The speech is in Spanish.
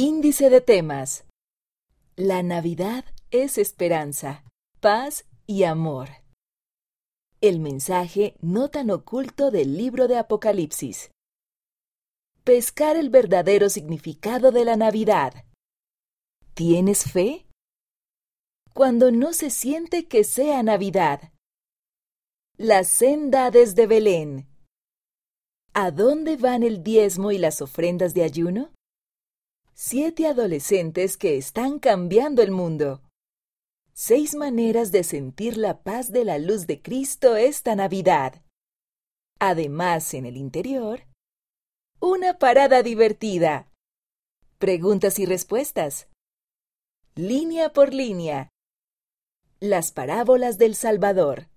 Índice de temas. La Navidad es esperanza, paz y amor. El mensaje no tan oculto del libro de Apocalipsis. Pescar el verdadero significado de la Navidad. ¿Tienes fe? Cuando no se siente que sea Navidad. La senda desde Belén. ¿A dónde van el diezmo y las ofrendas de ayuno? Siete adolescentes que están cambiando el mundo. Seis maneras de sentir la paz de la luz de Cristo esta Navidad. Además, en el interior, una parada divertida. Preguntas y respuestas. Línea por línea. Las parábolas del Salvador.